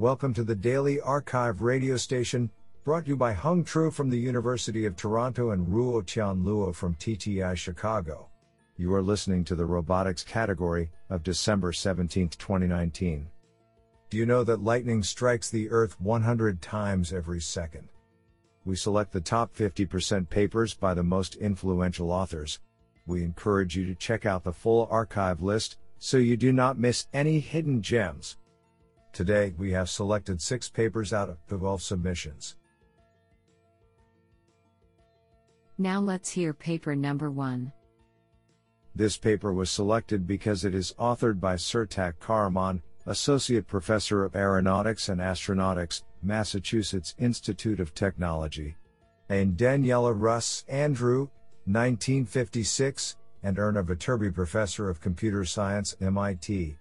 Welcome to the Daily Archive radio station, brought to you by Hung Tru from the University of Toronto and Ruo Tian Luo from TTI Chicago. You are listening to the robotics category of December 17, 2019. Do you know that lightning strikes the Earth 100 times every second? We select the top 50% papers by the most influential authors. We encourage you to check out the full archive list so you do not miss any hidden gems. Today, we have selected six papers out of 12 submissions. Now let's hear paper number one. This paper was selected because it is authored by Sertac Karaman, Associate Professor of Aeronautics and Astronautics, Massachusetts Institute of Technology, and Daniela Rus Andrew, 1956, and Erna Viterbi Professor of Computer Science, MIT.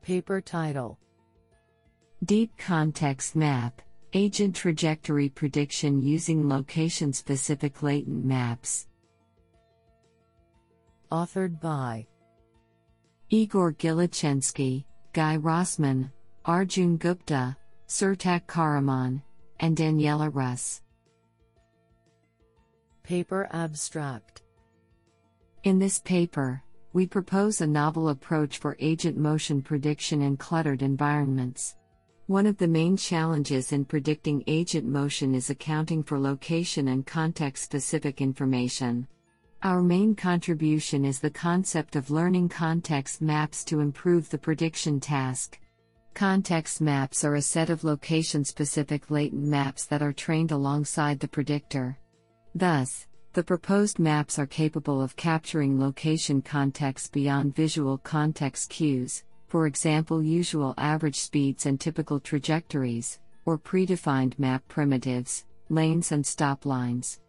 Paper title Deep Context Map Agent Trajectory Prediction Using Location Specific Latent Maps. Authored by Igor Gilitschenski, Guy Rosman, Arjun Gupta, Sertac Karaman, and Daniela Rus. Paper Abstract In this paper, we propose a novel approach for agent motion prediction in cluttered environments. One of the main challenges in predicting agent motion is accounting for location and context specific information. Our main contribution is the concept of learning context maps to improve the prediction task. Context maps are a set of location specific latent maps that are trained alongside the predictor. Thus, the proposed maps are capable of capturing location context beyond visual context cues, for example, usual average speeds and typical trajectories, or predefined map primitives, lanes, and stop lines.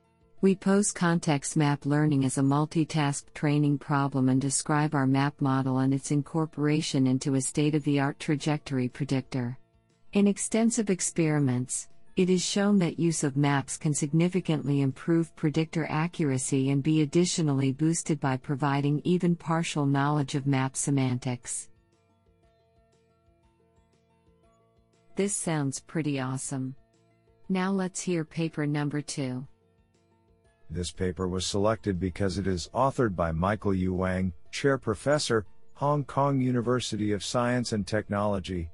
We pose context map learning as a multitask training problem and describe our map model and its incorporation into a state of the art trajectory predictor. In extensive experiments, it is shown that use of maps can significantly improve predictor accuracy and be additionally boosted by providing even partial knowledge of map semantics. This sounds pretty awesome. Now let's hear paper number two. This paper was selected because it is authored by Michael Yu Wang, Chair Professor, Hong Kong University of Science and Technology,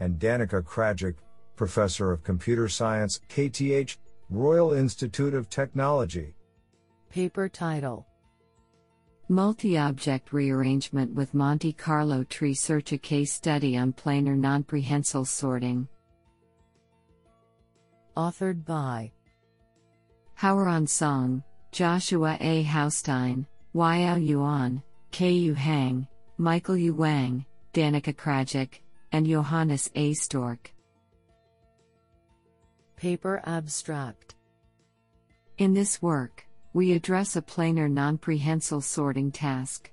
and Danica Kragic, Professor of Computer Science, KTH, Royal Institute of Technology. Paper title Multi object rearrangement with Monte Carlo tree search a case study on planar non-prehensile sorting. Authored by Haoran Song, Joshua A. Haustein, Yao Yuan, Ku Hang, Michael Yu Wang, Danica Kragic, and Johannes A. Stork. Paper Abstract In this work, we address a planar non-prehensile sorting task.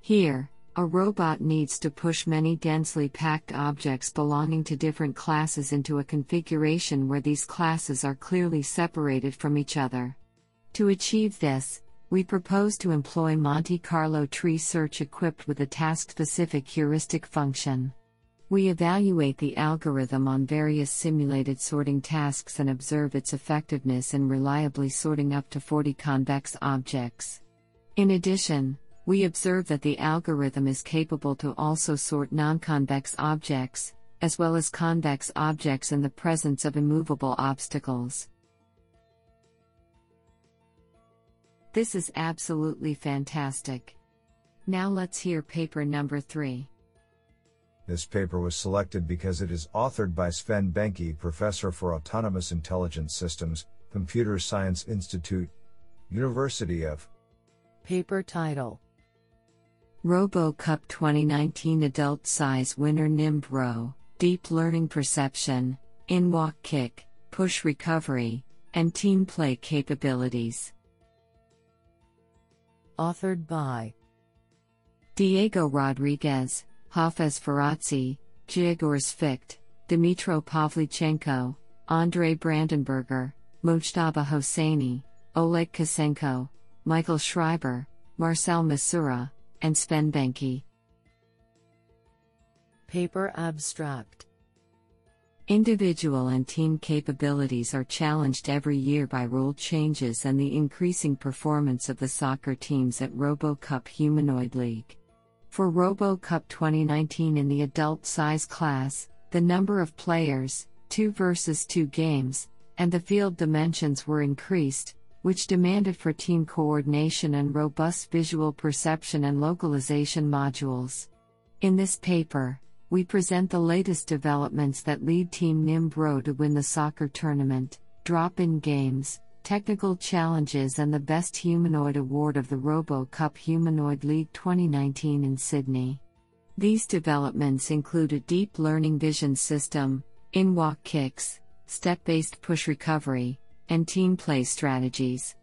Here, a robot needs to push many densely packed objects belonging to different classes into a configuration where these classes are clearly separated from each other. To achieve this, we propose to employ Monte Carlo tree search equipped with a task specific heuristic function. We evaluate the algorithm on various simulated sorting tasks and observe its effectiveness in reliably sorting up to 40 convex objects. In addition, we observe that the algorithm is capable to also sort non-convex objects, as well as convex objects in the presence of immovable obstacles. This is absolutely fantastic. Now let's hear paper number 3. This paper was selected because it is authored by Sven Behnke, Professor for Autonomous Intelligence Systems, Computer Science Institute, University of. Paper title RoboCup 2019 Adult Size Winner NimbRo, Deep Learning Perception, In Walk Kick, Push Recovery, and Team Play Capabilities. Authored by Diego Rodriguez, Hafez Farazi, Jigors Ficht, Dmytro Pavlichenko, Andrei Brandenburger, Mojtaba Hosseini, Oleg Kosenko, Michael Schreiber, Marcel Missura, and Sven Behnke. Paper Abstract Individual and team capabilities are challenged every year by rule changes and the increasing performance of the soccer teams at RoboCup Humanoid League. For RoboCup 2019 in the adult size class, the number of players, 2 versus 2 games, and the field dimensions were increased, which demanded for team coordination and robust visual perception and localization modules. In this paper, we present the latest developments that lead Team NimbRo to win the soccer tournament, drop in games, technical challenges, and the Best Humanoid Award of the Robo Cup Humanoid League 2019 in Sydney. These developments include a deep learning vision system, in walk kicks, step based push recovery, and team play strategies.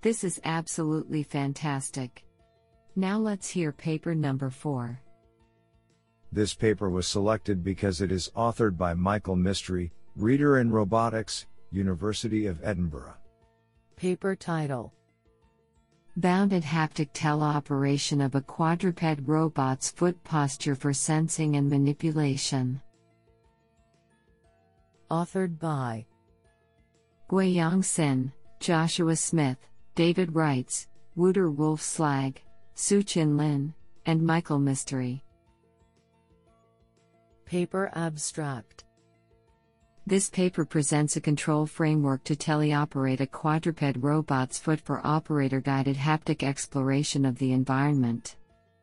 This is absolutely fantastic. Now let's hear paper number 4. This paper was selected because it is authored by Michael Mistry, Reader in Robotics, University of Edinburgh. Paper title Bounded haptic teleoperation of a quadruped robot's foot posture for sensing and manipulation. Authored by Guiyang Xin, Joshua Smith, David Rytz, Wouter Wolf Slag, Hsiu-Chin Lin, and Michael Mistry. Paper Abstract This paper presents a control framework to teleoperate a quadruped robot's foot for operator guided haptic exploration of the environment.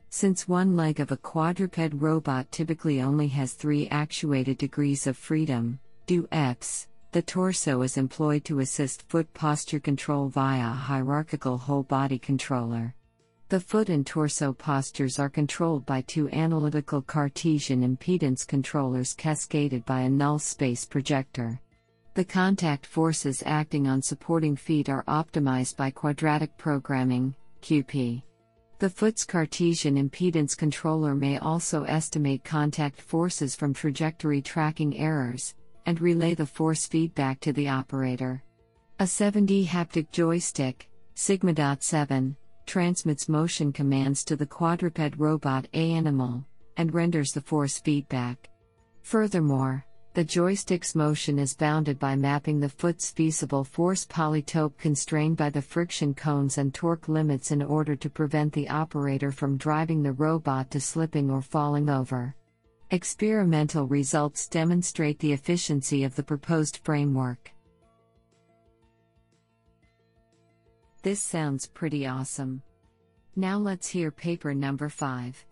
Since one leg of a quadruped robot typically only has three actuated degrees of freedom, do the torso is employed to assist foot posture control via a hierarchical whole body controller. The foot and torso postures are controlled by two analytical Cartesian impedance controllers cascaded by a null space projector. The contact forces acting on supporting feet are optimized by quadratic programming, QP. The foot's Cartesian impedance controller may also estimate contact forces from trajectory tracking errors and relay the force feedback to the operator. A 7D haptic joystick, Sigma.7, transmits motion commands to the quadruped robot ANYmal, and renders the force feedback. Furthermore, the joystick's motion is bounded by mapping the foot's feasible force polytope constrained by the friction cones and torque limits in order to prevent the operator from driving the robot to slipping or falling over. Experimental results demonstrate the efficiency of the proposed framework. This sounds pretty awesome. Now let's hear paper number 5.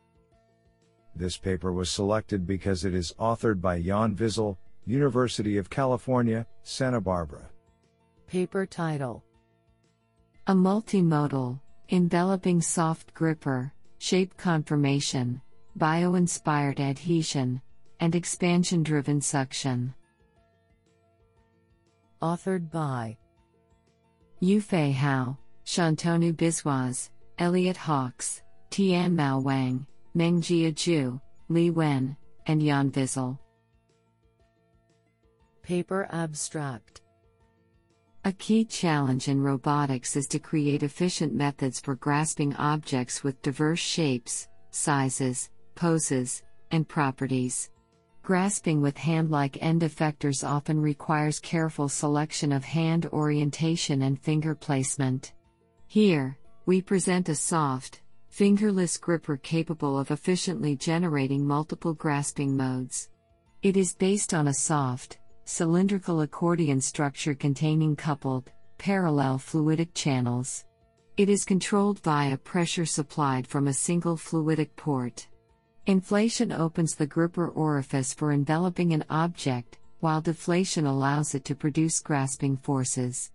This paper was selected because it is authored by Yon Visell, University of California, Santa Barbara. Paper title A multimodal, enveloping soft gripper, shape conformation, bio inspired adhesion, and expansion driven suction. Authored by Yufei Hao, Shantanu Biswas, Elliot Hawkes, Tian Mao Wang, Mengjia Zhu, Li Wen, and Yon Visell. Paper Abstract A key challenge in robotics is to create efficient methods for grasping objects with diverse shapes, sizes, poses, and properties. Grasping with hand like end effectors often requires careful selection of hand orientation and finger placement. Here, we present a soft, fingerless gripper capable of efficiently generating multiple grasping modes. It is based on a soft, cylindrical accordion structure containing coupled, parallel fluidic channels. It is controlled via pressure supplied from a single fluidic port. Inflation opens the gripper orifice for enveloping an object, while deflation allows it to produce grasping forces.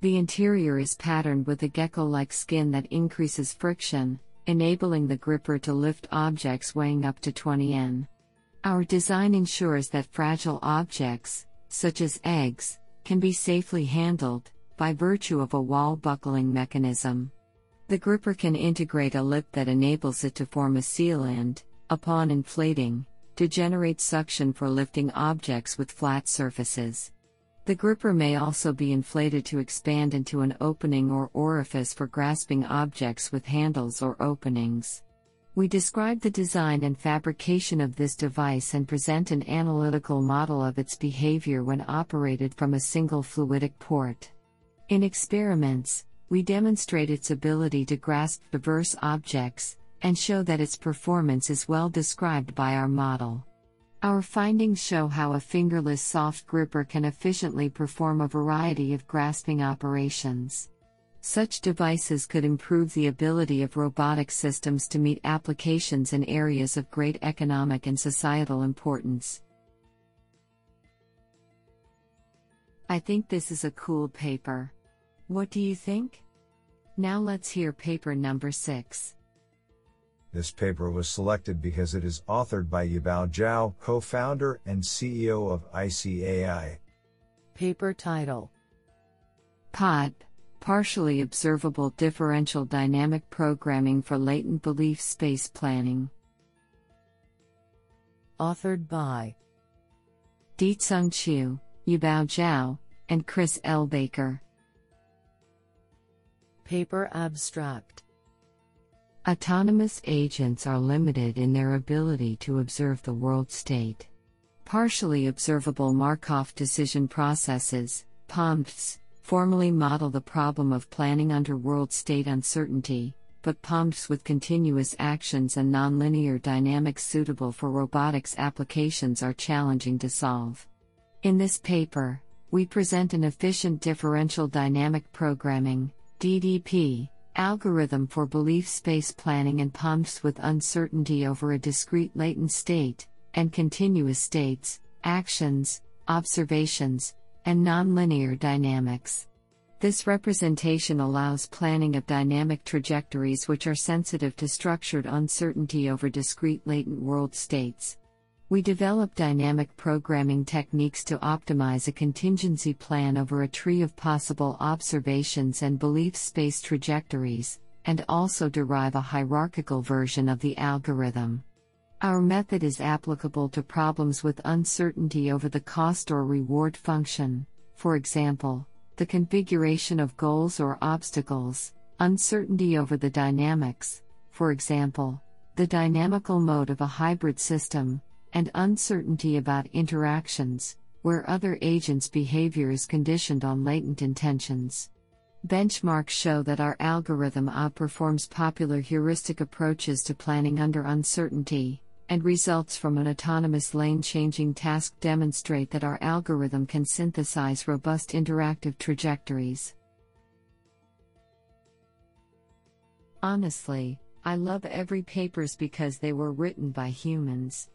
The interior is patterned with a gecko like skin that increases friction, enabling the gripper to lift objects weighing up to 20 n. Our design ensures that fragile objects, such as eggs, can be safely handled, by virtue of a wall buckling mechanism. The gripper can integrate a lip that enables it to form a seal and, upon inflating, to generate suction for lifting objects with flat surfaces. The gripper may also be inflated to expand into an opening or orifice for grasping objects with handles or openings. We describe the design and fabrication of this device and present an analytical model of its behavior when operated from a single fluidic port. In experiments, we demonstrate its ability to grasp diverse objects and show that its performance is well described by our model. Our findings show how a fingerless soft gripper can efficiently perform a variety of grasping operations. Such devices could improve the ability of robotic systems to meet applications in areas of great economic and societal importance. I think this is a cool paper. What do you think? Now let's hear paper number 6. This paper was selected because it is authored by Yibiao Zhao, co founder and CEO of ICAI. Paper title POD Partially Observable Differential Dynamic Programming for Latent Belief Space Planning. Authored by Dicong Qiu, Yibiao Zhao, and Chris L. Baker. Paper Abstract Autonomous agents are limited in their ability to observe the world state. Partially observable Markov decision processes, POMDs, formally model the problem of planning under world state uncertainty, but POMDs with continuous actions and nonlinear dynamics suitable for robotics applications are challenging to solve. In this paper, we present an efficient differential dynamic programming DDP, algorithm for belief space planning and pumps with uncertainty over a discrete latent state, and continuous states, actions, observations, and nonlinear dynamics. This representation allows planning of dynamic trajectories which are sensitive to structured uncertainty over discrete latent world states. We develop dynamic programming techniques to optimize a contingency plan over a tree of possible observations and belief space trajectories, and also derive a hierarchical version of the algorithm. Our method is applicable to problems with uncertainty over the cost or reward function, for example, the configuration of goals or obstacles, uncertainty over the dynamics, for example, the dynamical mode of a hybrid system, and uncertainty about interactions, where other agents' behavior is conditioned on latent intentions. Benchmarks show that our algorithm outperforms popular heuristic approaches to planning under uncertainty, and results from an autonomous lane changing task demonstrate that our algorithm can synthesize robust interactive trajectories. Honestly, I love every papers because they were written by humans.